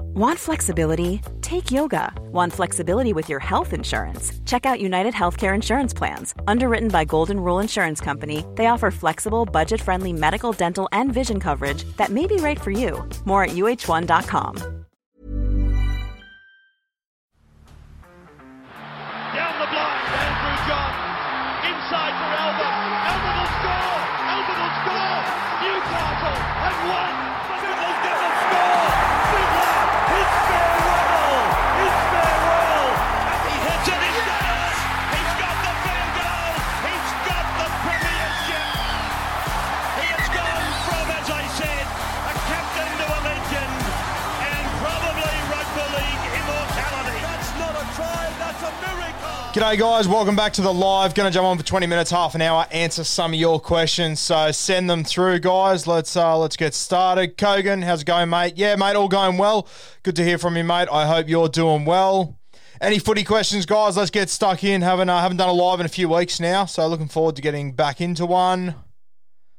Want flexibility? Take yoga. Want flexibility with your health insurance? Check out United Healthcare Insurance Plans. Underwritten by Golden Rule Insurance Company, they offer flexible, budget friendly medical, dental, and vision coverage that may be right for you. More at uhone.com. Down the blind, Andrew John. Inside for Albert. Albert will score. Albert will score. Newcastle have won. G'day, guys. Welcome back to the live. Going to jump on for 20 minutes, half an hour, answer some of your questions. So send them through, guys. Let's uh, let's get started. Kogan, how's it going, mate? Yeah, mate, all going well. Good to hear from you, mate. I hope you're doing well. Any footy questions, guys? Let's get stuck in. Haven't uh, haven't done a live in a few weeks now, so looking forward to getting back into one.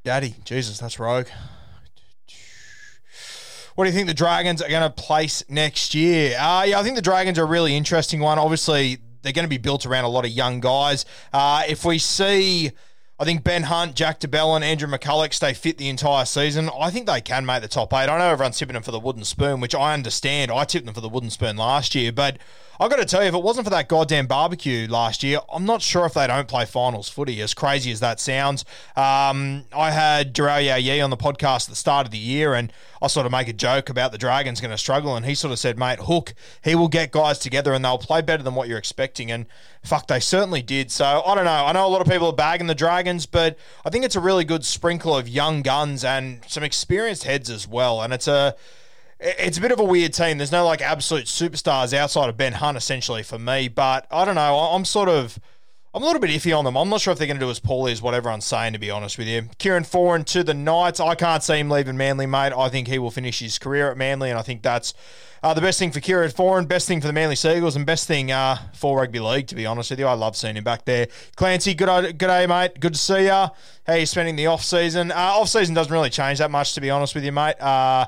Daddy, Jesus, that's rogue. What do you think the Dragons are going to place next year? Uh, yeah, I think the Dragons are a really interesting one. Obviously, they're going to be built around a lot of young guys. Uh, if we see, I think Ben Hunt, Jack de Belin, and Andrew McCullough stay fit the entire season, I think they can make the top eight. I know everyone's tipping them for the wooden spoon, which I understand. I tipped them for the wooden spoon last year, but I've got to tell you, if it wasn't for that goddamn barbecue last year, I'm not sure if they don't play finals footy, as crazy as that sounds. Um, I had Darrell Yee on the podcast at the start of the year, and I sort of make a joke about the Dragons going to struggle, and he sort of said, mate, Hook, he will get guys together and they'll play better than what you're expecting. And fuck, they certainly did. So I don't know. I know a lot of people are bagging the Dragons, but I think it's a really good sprinkle of young guns and some experienced heads as well. And it's a it's a bit of a weird team. There's no like absolute superstars outside of Ben Hunt, essentially for me. But I don't know. I'm sort of. I'm a little bit iffy on them. I'm not sure if they're going to do as poorly as what everyone's saying, to be honest with you. Kieran Foran to the Knights. I can't see him leaving Manly, mate. I think he will finish his career at Manly, and I think that's uh, the best thing for Kieran Foran, best thing for the Manly Sea Eagles, and best thing uh, for rugby league, to be honest with you. I love seeing him back there. Clancy, good, good day, mate. Good to see you. How you spending the off season? Uh, off season doesn't really change that much, to be honest with you, mate. Uh,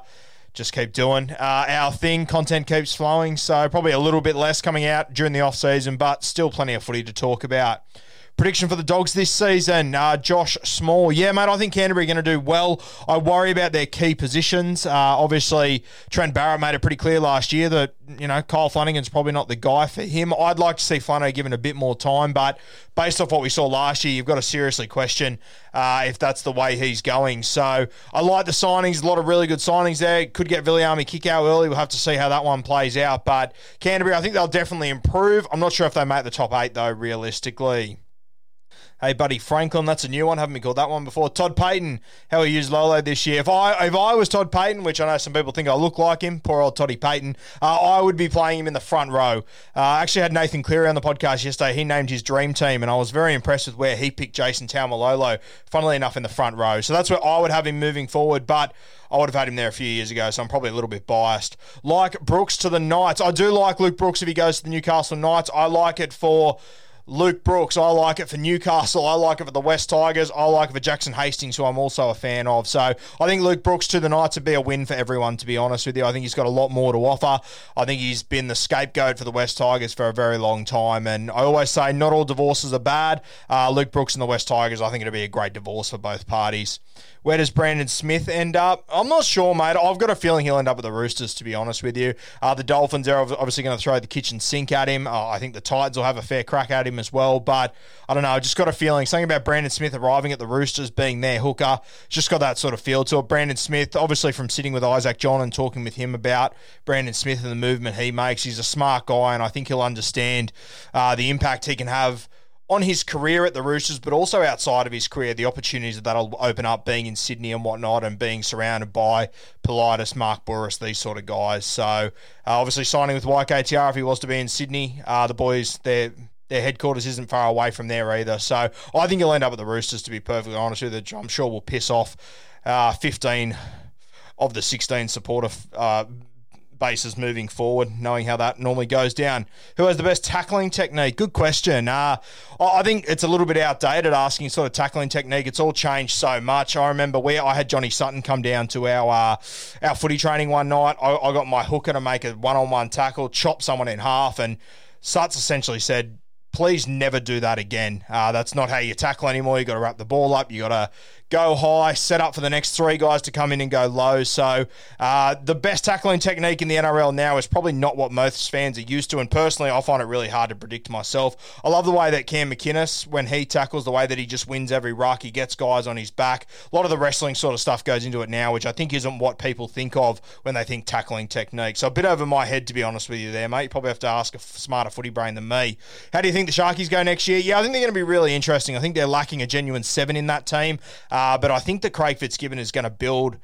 just keep doing uh, our thing. Content keeps flowing, so probably a little bit less coming out during the off season, but still plenty of footy to talk about. Prediction for the Dogs this season, uh, Josh Small. Yeah, mate, I think Canterbury are going to do well. I worry about their key positions. Uh, obviously, Trent Barrett made it pretty clear last year that, you know, Kyle Flanagan's probably not the guy for him. I'd like to see Flanagan given a bit more time, but based off what we saw last year, you've got to seriously question uh, if that's the way he's going. So I like the signings, a lot of really good signings there. Could get Viliami Kikau out early. We'll have to see how that one plays out. But Canterbury, I think they'll definitely improve. I'm not sure if they make the top eight, though, realistically. Hey, buddy Franklin, that's a new one. Haven't been called that one before. Todd Payten, how he used Lolo this year. If I if I was Todd Payten, which I know some people think I look like him, poor old Toddy Payten, uh, I would be playing him in the front row. Uh, I actually had Nathan Cleary on the podcast yesterday. He named his dream team, and I was very impressed with where he picked Jason Taumalolo, funnily enough, in the front row. So that's where I would have him moving forward, but I would have had him there a few years ago, so I'm probably a little bit biased. Like Brooks to the Knights. I do like Luke Brooks if he goes to the Newcastle Knights. I like it for Luke Brooks. I like it for Newcastle. I like it for the West Tigers. I like it for Jackson Hastings, who I'm also a fan of. So I think Luke Brooks to the Knights would be a win for everyone, to be honest with you. I think he's got a lot more to offer. I think he's been the scapegoat for the West Tigers for a very long time. And I always say not all divorces are bad. Uh, Luke Brooks and the West Tigers, I think it'd be a great divorce for both parties. Where does Brandon Smith end up? I'm not sure, mate. I've got a feeling he'll end up with the Roosters, to be honest with you. Uh, the Dolphins are obviously going to throw the kitchen sink at him. Uh, I think the Titans will have a fair crack at him as well. But I don't know. I just got a feeling something about Brandon Smith arriving at the Roosters being their hooker. Just got that sort of feel to it. Brandon Smith, obviously from sitting with Isaac John and talking with him about Brandon Smith and the movement he makes, he's a smart guy, and I think he'll understand uh, the impact he can have on his career at the Roosters, but also outside of his career, the opportunities that that'll open up being in Sydney and whatnot and being surrounded by Politis, Mark Bouris, these sort of guys. So uh, obviously signing with YKTR if he was to be in Sydney, uh, the boys, their their headquarters isn't far away from there either. So I think he'll end up at the Roosters, to be perfectly honest with you. I'm sure will piss off uh, 15 of the 16 supporter uh, bases moving forward, knowing how that normally goes down. Who has the best tackling technique? Good question. Uh, I think it's a little bit outdated asking sort of tackling technique. It's all changed so much. I remember where I had Johnny Sutton come down to our uh, our footy training one night. I, I got my hooker to make a one on one tackle, chop someone in half, and Suts essentially said, please never do that again. Uh, that's not how you tackle anymore. You got to wrap the ball up. You got to go high, set up for the next three guys to come in and go low. So uh, the best tackling technique in the NRL now is probably not what most fans are used to. And personally, I find it really hard to predict myself. I love the way that Cam McInnes, when he tackles, the way that he just wins every ruck, he gets guys on his back. A lot of the wrestling sort of stuff goes into it now, which I think isn't what people think of when they think tackling technique. So a bit over my head, to be honest with you, there, mate. You probably have to ask a smarter footy brain than me. How do you think the Sharkies go next year? Yeah, I think they're going to be really interesting. I think they're lacking a genuine seven in that team. Uh, but I think that Craig Fitzgibbon is going to build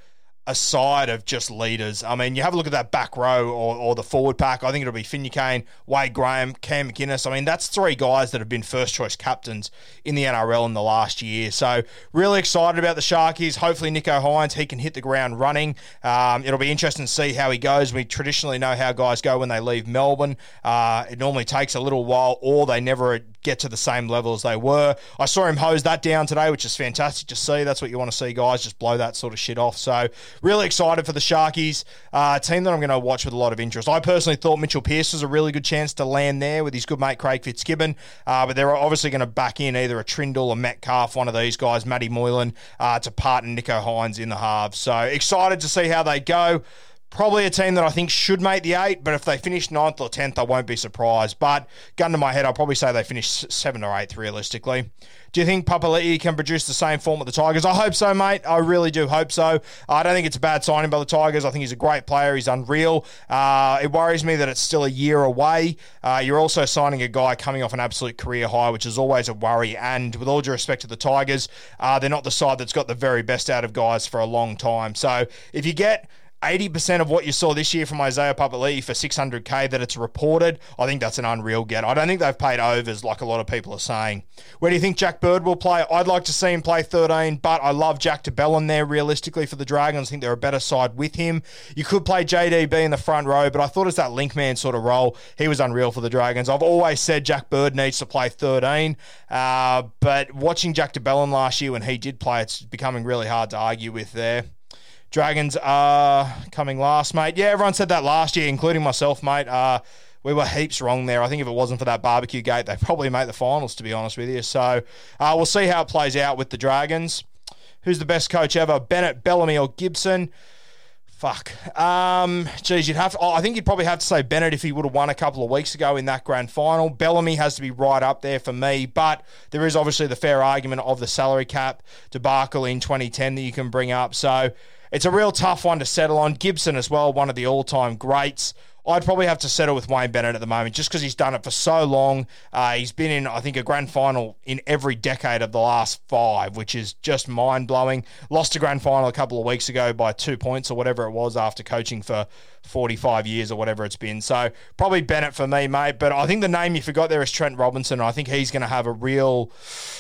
a side of just leaders. I mean, you have a look at that back row or, or the forward pack. I think it'll be Finucane, Wade Graham, Cam McInnes. I mean, that's three guys that have been first choice captains in the NRL in the last year. So, really excited about the Sharkies. Hopefully, Nicho Hynes, he can hit the ground running. Um, it'll be interesting to see how he goes. We traditionally know how guys go when they leave Melbourne. Uh, it normally takes a little while or they never get to the same level as they were. I saw him hose that down today, which is fantastic to see. That's what you want to see, guys. Just blow that sort of shit off. So, really excited for the Sharkies, uh, team that I'm going to watch with a lot of interest. I personally thought Mitchell Pearce was a really good chance to land there with his good mate Craig Fitzgibbon, uh, but they're obviously going to back in either a Trindall or Metcalf, one of these guys, Matty Moylan, uh, to partner Nicho Hynes in the halves. So, excited to see how they go. Probably a team that I think should make the eight, but if they finish ninth or tenth, I won't be surprised. But gun to my head, I'll probably say they finish seventh or eighth realistically. Do you think Papali'i can produce the same form with the Tigers? I hope so, mate. I really do hope so. I don't think it's a bad signing by the Tigers. I think he's a great player. He's unreal. Uh, it worries me that it's still a year away. Uh, you're also signing a guy coming off an absolute career high, which is always a worry. And with all due respect to the Tigers, uh, they're not the side that's got the very best out of guys for a long time. So if you get 80% of what you saw this year from Isaiah Papali'i for 600k that it's reported, I think that's an unreal get. I don't think they've paid overs like a lot of people are saying. Where do you think Jack Bird will play? I'd like to see him play 13, but I love Jack de Belin there realistically for the Dragons. I think they're a better side with him. You could play JDB in the front row, but I thought it's that link man sort of role, he was unreal for the Dragons. I've always said Jack Bird needs to play 13, uh, but watching Jack de Belin last year when he did play, it's becoming really hard to argue with there. Dragons are coming last, mate. Yeah, everyone said that last year, including myself, mate. Uh, we were heaps wrong there. I think if it wasn't for that barbecue gate, they probably make the finals, to be honest with you. So uh, we'll see how it plays out with the Dragons. Who's the best coach ever? Bennett, Bellamy, or Gibson? Fuck. Um, geez, you'd have to, oh, I think you'd probably have to say Bennett if he would have won a couple of weeks ago in that grand final. Bellamy has to be right up there for me, but there is obviously the fair argument of the salary cap debacle in 2010 that you can bring up. So it's a real tough one to settle on. Gibson as well, one of the all-time greats. I'd probably have to settle with Wayne Bennett at the moment just because he's done it for so long. Uh, he's been in, I think, a grand final in every decade of the last five, which is just mind blowing. Lost a grand final a couple of weeks ago by two points or whatever it was after coaching for 45 years or whatever it's been. So probably Bennett for me, mate. But I think the name you forgot there is Trent Robinson. I think he's going to have a real,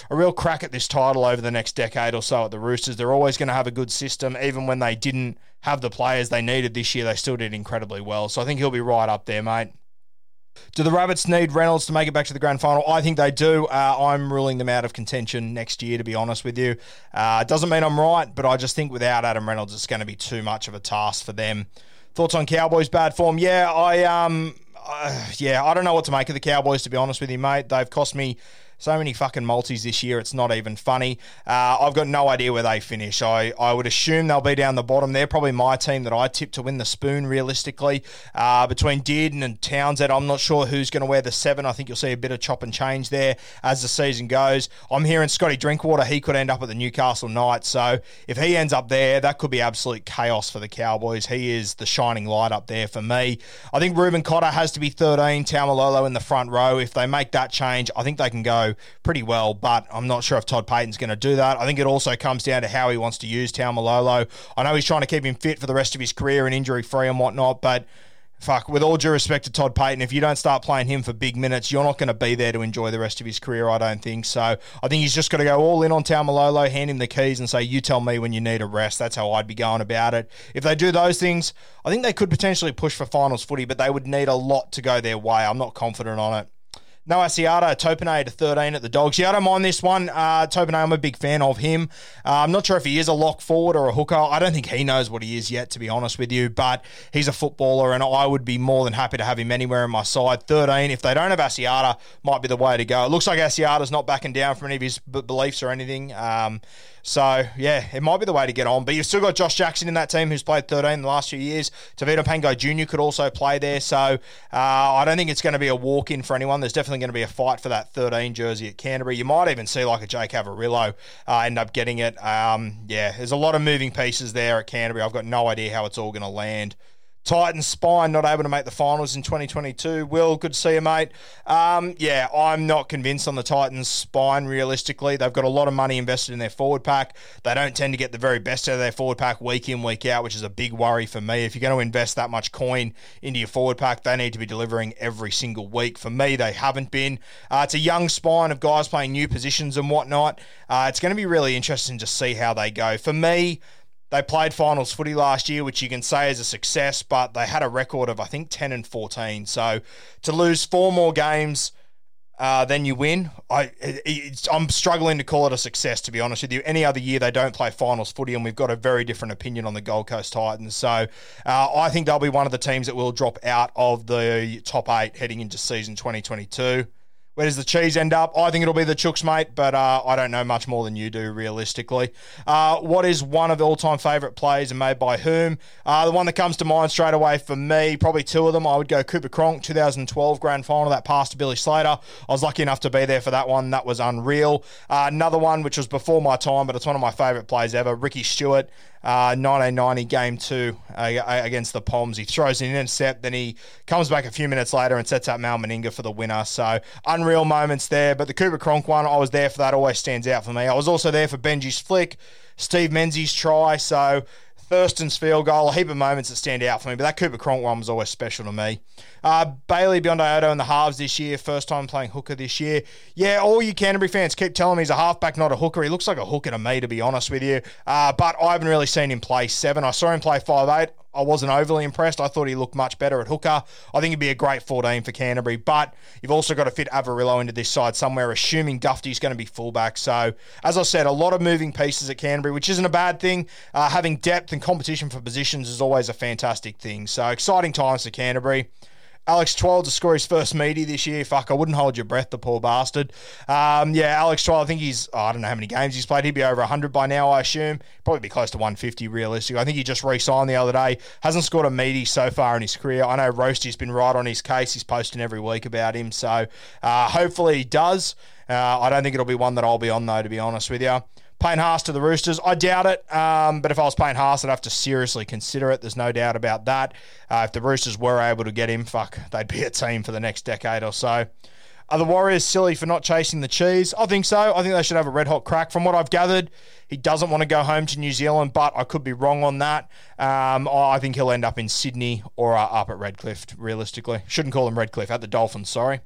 a real crack at this title over the next decade or so at the Roosters. They're always going to have a good system, even when they didn't have the players they needed this year. They still did incredibly well. So I think he'll be right up there, mate. Do the Rabbits need Reynolds to make it back to the grand final? I think they do. Uh, I'm ruling them out of contention next year, to be honest with you. Uh, it doesn't mean I'm right, but I just think without Adam Reynolds, it's going to be too much of a task for them. Thoughts on Cowboys' bad form? Yeah, I um, uh, yeah, I don't know what to make of the Cowboys, to be honest with you, mate. They've cost me so many fucking multis this year, it's not even funny. Uh, I've got no idea where they finish. I, I would assume they'll be down the bottom. They're probably my team that I tip to win the spoon, realistically. Uh, between Dearden and Townsend, I'm not sure who's going to wear the seven. I think you'll see a bit of chop and change there as the season goes. I'm hearing Scotty Drinkwater, he could end up at the Newcastle Knights. So if he ends up there, that could be absolute chaos for the Cowboys. He is the shining light up there for me. I think Reuben Cotter has to be 13, Taumalolo in the front row. If they make that change, I think they can go pretty well, but I'm not sure if Todd Payten's going to do that. I think it also comes down to how he wants to use Taumalolo. I know he's trying to keep him fit for the rest of his career and injury free and whatnot, but fuck, with all due respect to Todd Payten, if you don't start playing him for big minutes, you're not going to be there to enjoy the rest of his career, I don't think. So I think he's just got to go all in on Taumalolo, hand him the keys and say, you tell me when you need a rest. That's how I'd be going about it. If they do those things, I think they could potentially push for finals footy, but they would need a lot to go their way. I'm not confident on it. No Asiata, Topine to 13 at the Dogs. Yeah, I don't mind this one. Uh, I'm a big fan of him. Uh, I'm not sure if he is a lock forward or a hooker. I don't think he knows what he is yet, to be honest with you, but he's a footballer, and I would be more than happy to have him anywhere in my side. 13, if they don't have Asiata, might be the way to go. It looks like Asiata's not backing down from any of his b- beliefs or anything. Um, so, yeah, it might be the way to get on. But you've still got Josh Jackson in that team who's played 13 in the last few years. Tevita Pangai Jr. could also play there. So, uh, I don't think it's going to be a walk in for anyone. There's definitely going to be a fight for that 13 jersey at Canterbury. You might even see like a Jake Averillo uh, end up getting it. Um, yeah, there's a lot of moving pieces there at Canterbury. I've got no idea how it's all going to land. Titans spine not able to make the finals in 2022. Will, good to see you, mate. Um, yeah, I'm not convinced on the Titans spine realistically. They've got a lot of money invested in their forward pack. They don't tend to get the very best out of their forward pack week in, week out, which is a big worry for me. If you're going to invest that much coin into your forward pack, they need to be delivering every single week. For me, they haven't been. Uh, it's a young spine of guys playing new positions and whatnot. Uh, it's going to be really interesting to see how they go. For me, they played finals footy last year, which you can say is a success, but they had a record of, I think, 10 and 14. So to lose four more games uh, than you win, I, I'm struggling to call it a success, to be honest with you. Any other year, they don't play finals footy, and we've got a very different opinion on the Gold Coast Titans. So uh, I think they'll be one of the teams that will drop out of the top eight heading into season 2022. Where does the cheese end up? I think it'll be the Chooks, mate, but uh, I don't know much more than you do, realistically. Uh, what is one of all time favourite plays and made by whom? Uh, the one that comes to mind straight away for me, probably two of them. I would go Cooper Cronk, 2012 grand final, that pass to Billy Slater. I was lucky enough to be there for that one. That was unreal. Uh, another one, which was before my time, but it's one of my favourite plays ever, Ricky Stuart. Uh, 1990 game two uh, against the Poms. He throws an intercept, then he comes back a few minutes later and sets up Mal Meninga for the winner. So unreal moments there. But the Cooper Cronk one, I was there for that. Always stands out for me. I was also there for Benji's flick, Steve Menzies' try. So Thurston's field goal, a heap of moments that stand out for me, but that Cooper Cronk one was always special to me. Uh, Bailey Biondi-Odo in the halves this year, first time playing hooker this year. Yeah, all you Canterbury fans keep telling me he's a halfback, not a hooker. He looks like a hooker to me, to be honest with you. Uh, but I haven't really seen him play seven. I saw him play five eight. I wasn't overly impressed. I thought he looked much better at hooker. I think he'd be a great 14 for Canterbury, but you've also got to fit Averillo into this side somewhere, assuming Dufty's going to be fullback. So, as I said, a lot of moving pieces at Canterbury, which isn't a bad thing. Uh, having depth and competition for positions is always a fantastic thing. So, exciting times for Canterbury. Alex Twal to score his first meaty this year. Fuck, I wouldn't hold your breath, the poor bastard. Um, yeah, Alex Twal, I think he's, oh, I don't know how many games he's played. He'd be over 100 by now, I assume. Probably be close to 150, realistically. I think he just re signed the other day. Hasn't scored a meaty so far in his career. I know Roasty's been right on his case. He's posting every week about him. So uh, hopefully he does. Uh, I don't think it'll be one that I'll be on, though, to be honest with you. Payne Haas to the Roosters. I doubt it. Um, but if I was Payne Haas, I'd have to seriously consider it. There's no doubt about that. Uh, if the Roosters were able to get him, fuck, they'd be a team for the next decade or so. Are the Warriors silly for not chasing the cheese? I think so. I think they should have a red hot crack. From what I've gathered, he doesn't want to go home to New Zealand, but I could be wrong on that. Um, I think he'll end up in Sydney or uh, up at Redcliffe, realistically. Shouldn't call him Redcliffe, at the Dolphins, sorry.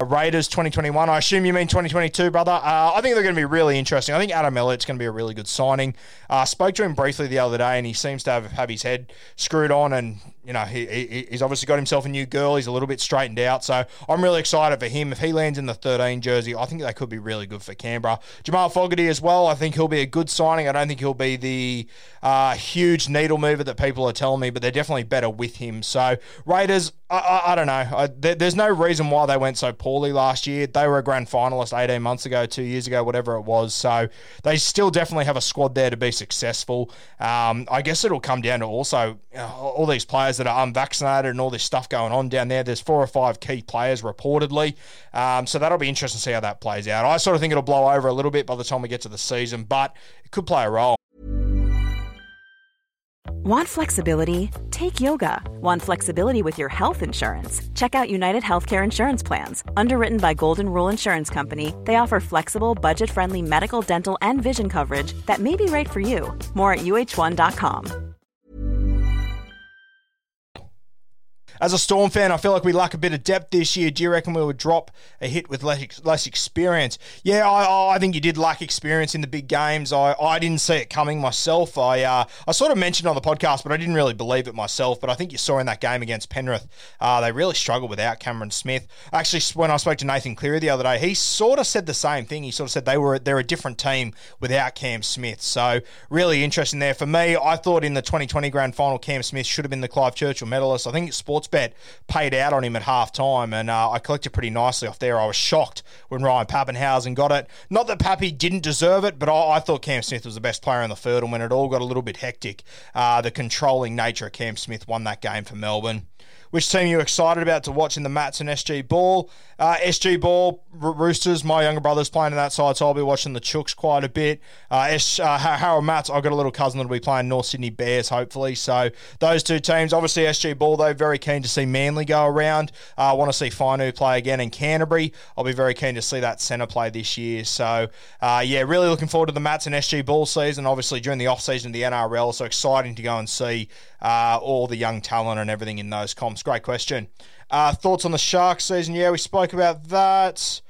Raiders 2021. I assume you mean 2022, brother. Uh, I think they're going to be really interesting. I think Adam Elliott's going to be a really good signing. Uh, spoke to him briefly the other day, and he seems to have, have his head screwed on, and you know he, he, he's obviously got himself a new girl. He's a little bit straightened out, so I'm really excited for him. If he lands in the 13 jersey, I think that could be really good for Canberra. Jamal Fogarty as well. I think he'll be a good signing. I don't think he'll be the uh, huge needle mover that people are telling me, but they're definitely better with him. So Raiders, I, I, I don't know. I, there, there's no reason why they went so poorly last year. They were a grand finalist 18 months ago, two years ago, whatever it was. So they still definitely have a squad there to be successful. Um, I guess it'll come down to also all these players that are unvaccinated and all this stuff going on down there. There's four or five key players reportedly. Um, so that'll be interesting to see how that plays out. I sort of think it'll blow over a little bit by the time we get to the season, but it could play a role. Want flexibility? Take yoga. Want flexibility with your health insurance? Check out United Healthcare Insurance Plans. Underwritten by Golden Rule Insurance Company, they offer flexible, budget friendly medical, dental, and vision coverage that may be right for you. More at uhone.com. As a Storm fan, I feel like we lack a bit of depth this year. Do you reckon we would drop a hit with less, less experience? Yeah, I, I think you did lack experience in the big games. I, I didn't see it coming myself. I uh, I sort of mentioned on the podcast, but I didn't really believe it myself. But I think you saw in that game against Penrith, uh, they really struggled without Cameron Smith. Actually, when I spoke to Nathan Cleary the other day, he sort of said the same thing. He sort of said they were they're a different team without Cam Smith. So really interesting there for me. I thought in the 2020 grand final, Cam Smith should have been the Clive Churchill medalist. I think sports bet paid out on him at half time, and uh, I collected pretty nicely off there. I was shocked when Ryan Papenhuyzen got it. Not that Pappy didn't deserve it, but I, I, thought Cam Smith was the best player in the third, and when it all got a little bit hectic, uh, the controlling nature of Cam Smith won that game for Melbourne. Which team are you excited about to watch in the Mats and SG Ball? Uh, SG Ball, Roosters, my younger brother's playing on that side, so I'll be watching the Chooks quite a bit. Uh, S, uh, Harold Mats, I've got a little cousin that'll be playing North Sydney Bears, hopefully. So those two teams, obviously SG Ball, though, very keen to see Manly go around. I uh, want to see Fainu play again in Canterbury. I'll be very keen to see that centre play this year. So, uh, yeah, really looking forward to the Mats and SG Ball season, obviously during the off season of the NRL. So exciting to go and see uh, all the young talent and everything in those comps. Great question. Uh, thoughts on the Sharks season? Yeah, we spoke about that.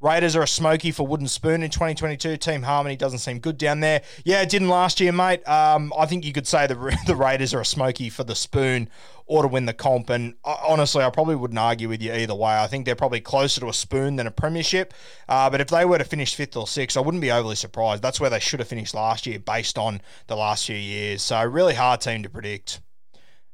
Raiders are a smoky for Wooden Spoon in 2022. Team Harmony doesn't seem good down there. Yeah, it didn't last year, mate. Um, I think you could say the, the Raiders are a smoky for the Spoon or to win the comp. And uh, honestly, I probably wouldn't argue with you either way. I think they're probably closer to a Spoon than a Premiership. Uh, but if they were to finish fifth or sixth, I wouldn't be overly surprised. That's where they should have finished last year based on the last few years. So, really hard team to predict.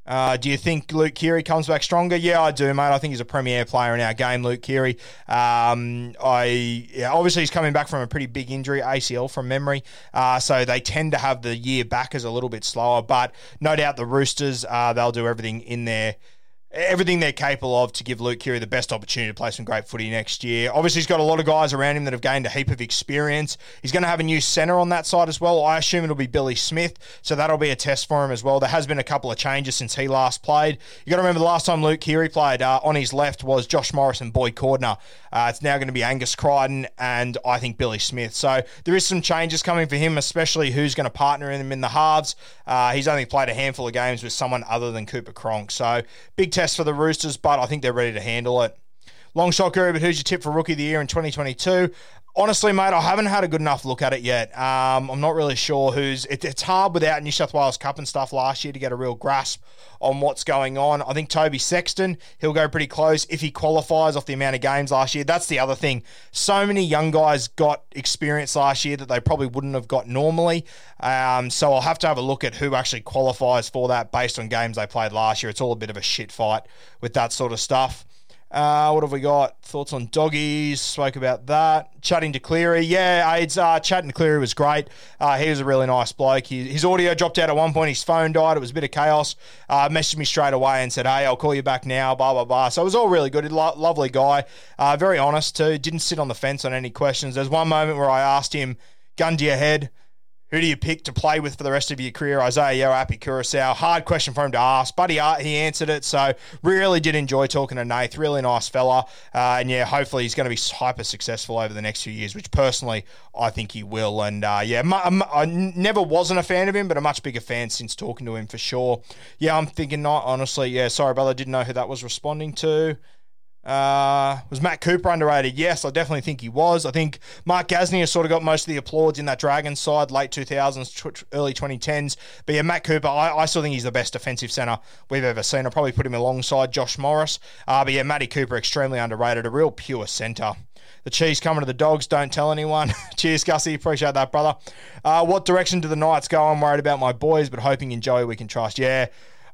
Uh, do you think Luke Keary comes back stronger? Yeah, I do, mate. I think he's a premier player in our game, Luke Keary. Um, I yeah, obviously he's coming back from a pretty big injury, ACL from memory. Uh, so they tend to have the year back as a little bit slower, but no doubt the Roosters uh, they'll do everything in their everything they're capable of to give Luke Keary the best opportunity to play some great footy next year. Obviously, he's got a lot of guys around him that have gained a heap of experience. He's going to have a new centre on that side as well. I assume it'll be Billy Smith, so that'll be a test for him as well. There has been a couple of changes since he last played. You got to remember the last time Luke Keary played uh, on his left was Josh Morris and Boyd Cordner. Uh, it's now going to be Angus Crichton and I think Billy Smith. So there is some changes coming for him, especially who's going to partner him in the halves. Uh, he's only played a handful of games with someone other than Cooper Cronk. So big test for the Roosters, but I think they're ready to handle it. Long shot, Guru, but who's your tip for Rookie of the Year in 2022? Honestly, mate, I haven't had a good enough look at it yet. Um, I'm not really sure who's. It, it's hard without New South Wales Cup and stuff last year to get a real grasp on what's going on. I think Toby Sexton, he'll go pretty close if he qualifies off the amount of games last year. That's the other thing. So many young guys got experience last year that they probably wouldn't have got normally. Um, so I'll have to have a look at who actually qualifies for that based on games they played last year. It's all a bit of a shit fight with that sort of stuff. Uh, what have we got? Thoughts on doggies? Spoke about that. Chatting to Cleary. Yeah, AIDS, uh, chatting to Cleary was great. Uh, he was a really nice bloke. He, his audio dropped out at one point. His phone died. It was a bit of chaos. Uh, messaged me straight away and said, hey, I'll call you back now, blah, blah, blah. So it was all really good. Lo- lovely guy. Uh, very honest, too. Didn't sit on the fence on any questions. There's one moment where I asked him, gun to your head, who do you pick to play with for the rest of your career? Isaiah Yeo, Api Koroisau. Hard question for him to ask, but he, uh, he answered it. So really did enjoy talking to Nath. Really nice fella. Uh, and yeah, hopefully he's going to be hyper successful over the next few years, which personally I think he will. And uh, yeah, I never wasn't a fan of him, but a much bigger fan since talking to him for sure. Yeah, I'm thinking not honestly. Yeah, sorry, brother. Didn't know who that was responding to. Uh, was Matt Cooper underrated? Yes, I definitely think he was. I think Mark Gasnier sort of got most of the applause in that Dragons side, late 2000s, early 2010s. But yeah, Matt Cooper, I, I still think he's the best defensive centre we've ever seen. I'll probably put him alongside Josh Morris. Uh, but yeah, Matty Cooper, extremely underrated, a real pure centre. The cheese coming to the dogs. Don't tell anyone. Cheers, Gussie. Appreciate that, brother. Uh, what direction do the Knights go? I'm worried about my boys, but hoping in Joey we can trust. Yeah.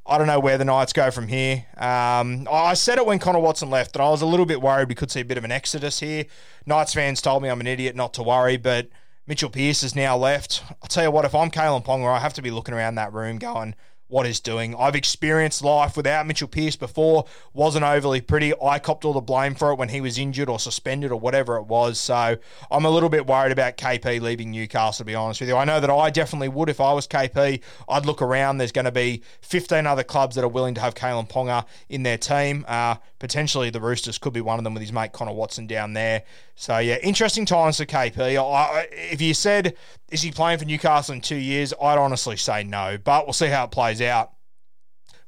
I don't know where the Knights go from here. Um, I said it when Connor Watson left that I was a little bit worried we could see a bit of an exodus here. Knights fans told me I'm an idiot not to worry, but Mitchell Pearce is now left. I'll tell you what, if I'm Kalyn Ponga, I have to be looking around that room going, what he's doing. I've experienced life without Mitchell Pearce before, wasn't overly pretty. I copped all the blame for it when he was injured or suspended or whatever it was. So I'm a little bit worried about KP leaving Newcastle, to be honest with you. I know that I definitely would if I was KP. I'd look around. There's going to be 15 other clubs that are willing to have Kalyn Ponga in their team. Uh, potentially the Roosters could be one of them with his mate Connor Watson down there. So yeah, interesting times for KP. I, if you said is he playing for Newcastle in two years, I'd honestly say no, but we'll see how it plays out.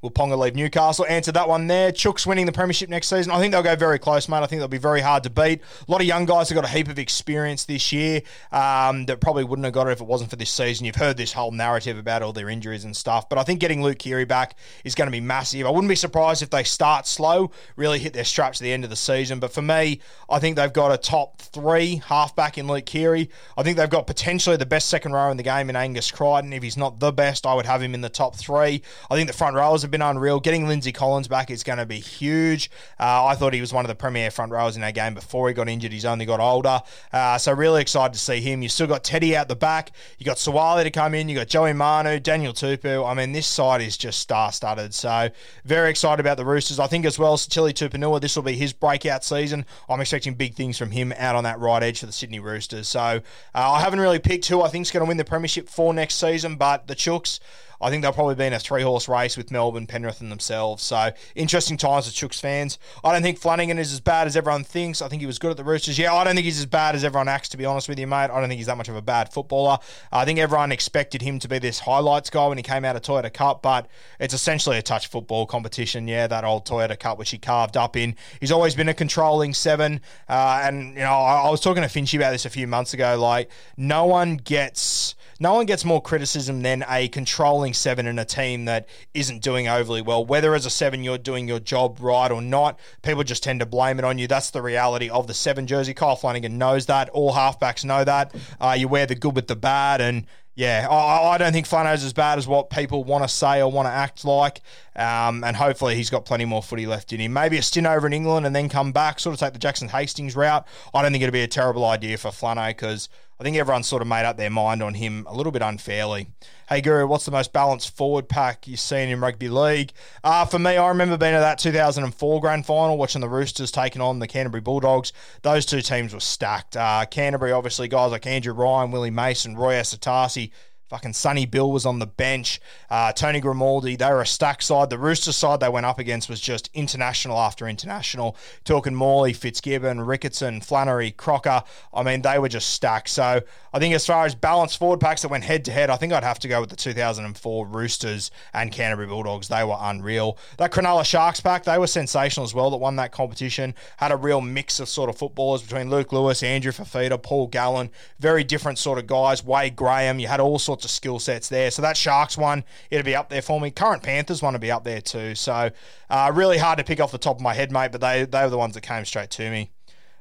Will Ponga leave Newcastle? Answer that one there. Chooks winning the premiership next season. I think they'll go very close, mate. I think they'll be very hard to beat. A lot of young guys have got a heap of experience this year um, that probably wouldn't have got it if it wasn't for this season. You've heard this whole narrative about all their injuries and stuff, but I think getting Luke Keary back is going to be massive. I wouldn't be surprised if they start slow, really hit their straps at the end of the season. But for me, I think they've got a top three halfback in Luke Keary. I think they've got potentially the best second row in the game in Angus Crichton. If he's not the best, I would have him in the top three. I think the front rowers have been unreal. Getting Lindsay Collins back is going to be huge. Uh, I thought he was one of the premier front rowers in that game before he got injured. He's only got older. Uh, so really excited to see him. You've still got Teddy out the back. You got Suaalii to come in. You got Joey Manu, Daniel Tupou. I mean, this side is just star-studded. So very excited about the Roosters. I think as well, Chili Tupouniua, this will be his breakout season. I'm expecting big things from him out on that right edge for the Sydney Roosters. So uh, I haven't really picked who I think is going to win the premiership for next season, but the Chooks. I think they'll probably be in a three horse race with Melbourne, Penrith, and themselves. So interesting times for Chooks fans. I don't think Flanagan is as bad as everyone thinks. I think he was good at the Roosters. Yeah, I don't think he's as bad as everyone acts, to be honest with you, mate. I don't think he's that much of a bad footballer. I think everyone expected him to be this highlights guy when he came out of Toyota Cup, but it's essentially a touch football competition. Yeah, that old Toyota Cup, which he carved up in. He's always been a controlling seven. Uh, and, you know, I, I was talking to Finchy about this a few months ago. Like, no one gets no one gets more criticism than a controlling seven in a team that isn't doing overly well. Whether as a seven you're doing your job right or not, people just tend to blame it on you. That's the reality of the seven jersey. Kyle Flanagan knows that. All halfbacks know that. Uh, you wear the good with the bad and. Yeah, I, I don't think Flano's as bad as what people want to say or want to act like. Um, and hopefully he's got plenty more footy left in him. Maybe a stint over in England and then come back, sort of take the Jackson Hastings route. I don't think it'd be a terrible idea for Flano because I think everyone's sort of made up their mind on him a little bit unfairly. Hey, Guru, what's the most balanced forward pack you've seen in rugby league? Uh, for me, I remember being at that 2004 grand final, watching the Roosters taking on the Canterbury Bulldogs. Those two teams were stacked. Uh, Canterbury, obviously, guys like Andrew Ryan, Willie Mason, Roy Asotasi, Fucking Sonny Bill was on the bench. Uh, Tony Grimaldi, they were a stack side. The Rooster side they went up against was just international after international. Talking Morley, Fitzgibbon, Ricketson, Flannery, Crocker. I mean, they were just stacked. So I think as far as balanced forward packs that went head to head, I think I'd have to go with the 2004 Roosters and Canterbury Bulldogs. They were unreal. That Cronulla Sharks pack, they were sensational as well that won that competition. Had a real mix of sort of footballers between Luke Lewis, Andrew Fifita, Paul Gallen. Very different sort of guys. Wade Graham. You had all sorts sorts of skill sets there. So that Sharks one, it'll be up there for me. Current Panthers one to be up there too. So uh, really hard to pick off the top of my head, mate, but they, they were the ones that came straight to me.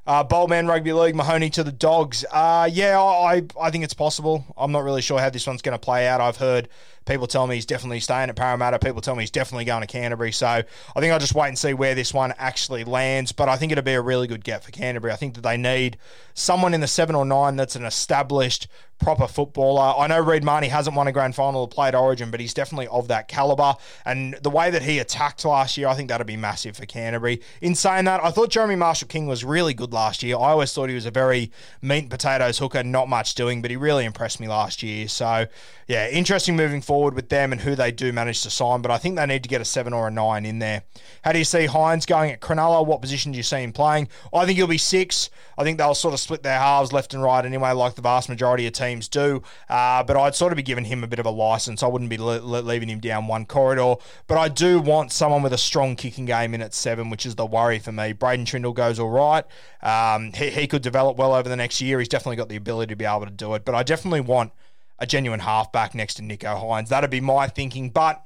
Uh, Bowlman Rugby League, Mahoney to the Dogs. Uh, yeah, I, I think it's possible. I'm not really sure how this one's going to play out. I've heard people tell me he's definitely staying at Parramatta. People tell me he's definitely going to Canterbury. So I think I'll just wait and see where this one actually lands. But I think it'll be a really good get for Canterbury. I think that they need someone in the seven or nine that's an established proper footballer. I know Reed Mahoney hasn't won a grand final or played Origin, but he's definitely of that caliber. And the way that he attacked last year, I think that'll be massive for Canterbury. In saying that, I thought Jeremy Marshall King was really good last year. I always thought he was a very meat and potatoes hooker, not much doing, but he really impressed me last year. So, yeah, interesting moving forward with them and who they do manage to sign. But I think they need to get a seven or a nine in there. How do you see Hynes going at Cronulla? What position do you see him playing? I think he'll be six. I think they'll sort of split their halves left and right anyway, like the vast majority of teams do. Uh, but I'd sort of be giving him a bit of a license. I wouldn't be le- le- leaving him down one corridor. But I do want someone with a strong kicking game in at seven, which is the worry for me. Braden Trindall goes all right. Um, he, he could develop well over the next year. He's definitely got the ability to be able to do it. But I definitely want a genuine halfback next to Nicho Hynes. That'd be my thinking. But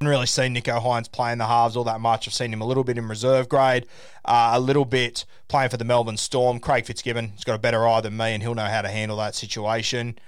I haven't really seen Nicho Hynes playing the halves all that much. I've seen him a little bit in reserve grade, uh, a little bit playing for the Melbourne Storm. Craig Fitzgibbon has got a better eye than me, and he'll know how to handle that situation.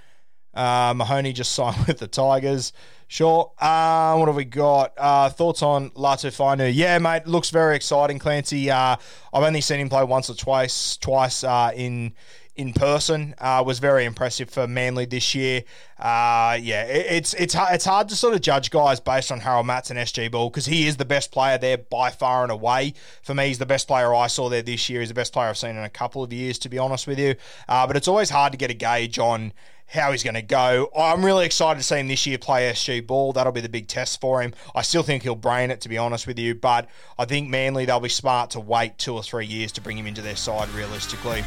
Uh, Mahoney just signed with the Tigers. Sure. Uh, what have we got? Uh, thoughts on Latu Fainu? Yeah, mate, looks very exciting. Clancy, uh, I've only seen him play once or twice, twice uh, in in person uh, was very impressive for Manly this year. Uh, yeah, it, it's it's it's hard to sort of judge guys based on Harold Matts and SG Ball because he is the best player there by far and away. For me, he's the best player I saw there this year. He's the best player I've seen in a couple of years, to be honest with you. Uh, but it's always hard to get a gauge on how he's going to go. I'm really excited to see him this year play SG ball. That'll be the big test for him. I still think he'll brain it, to be honest with you, but I think Manly, they'll be smart to wait two or three years to bring him into their side realistically.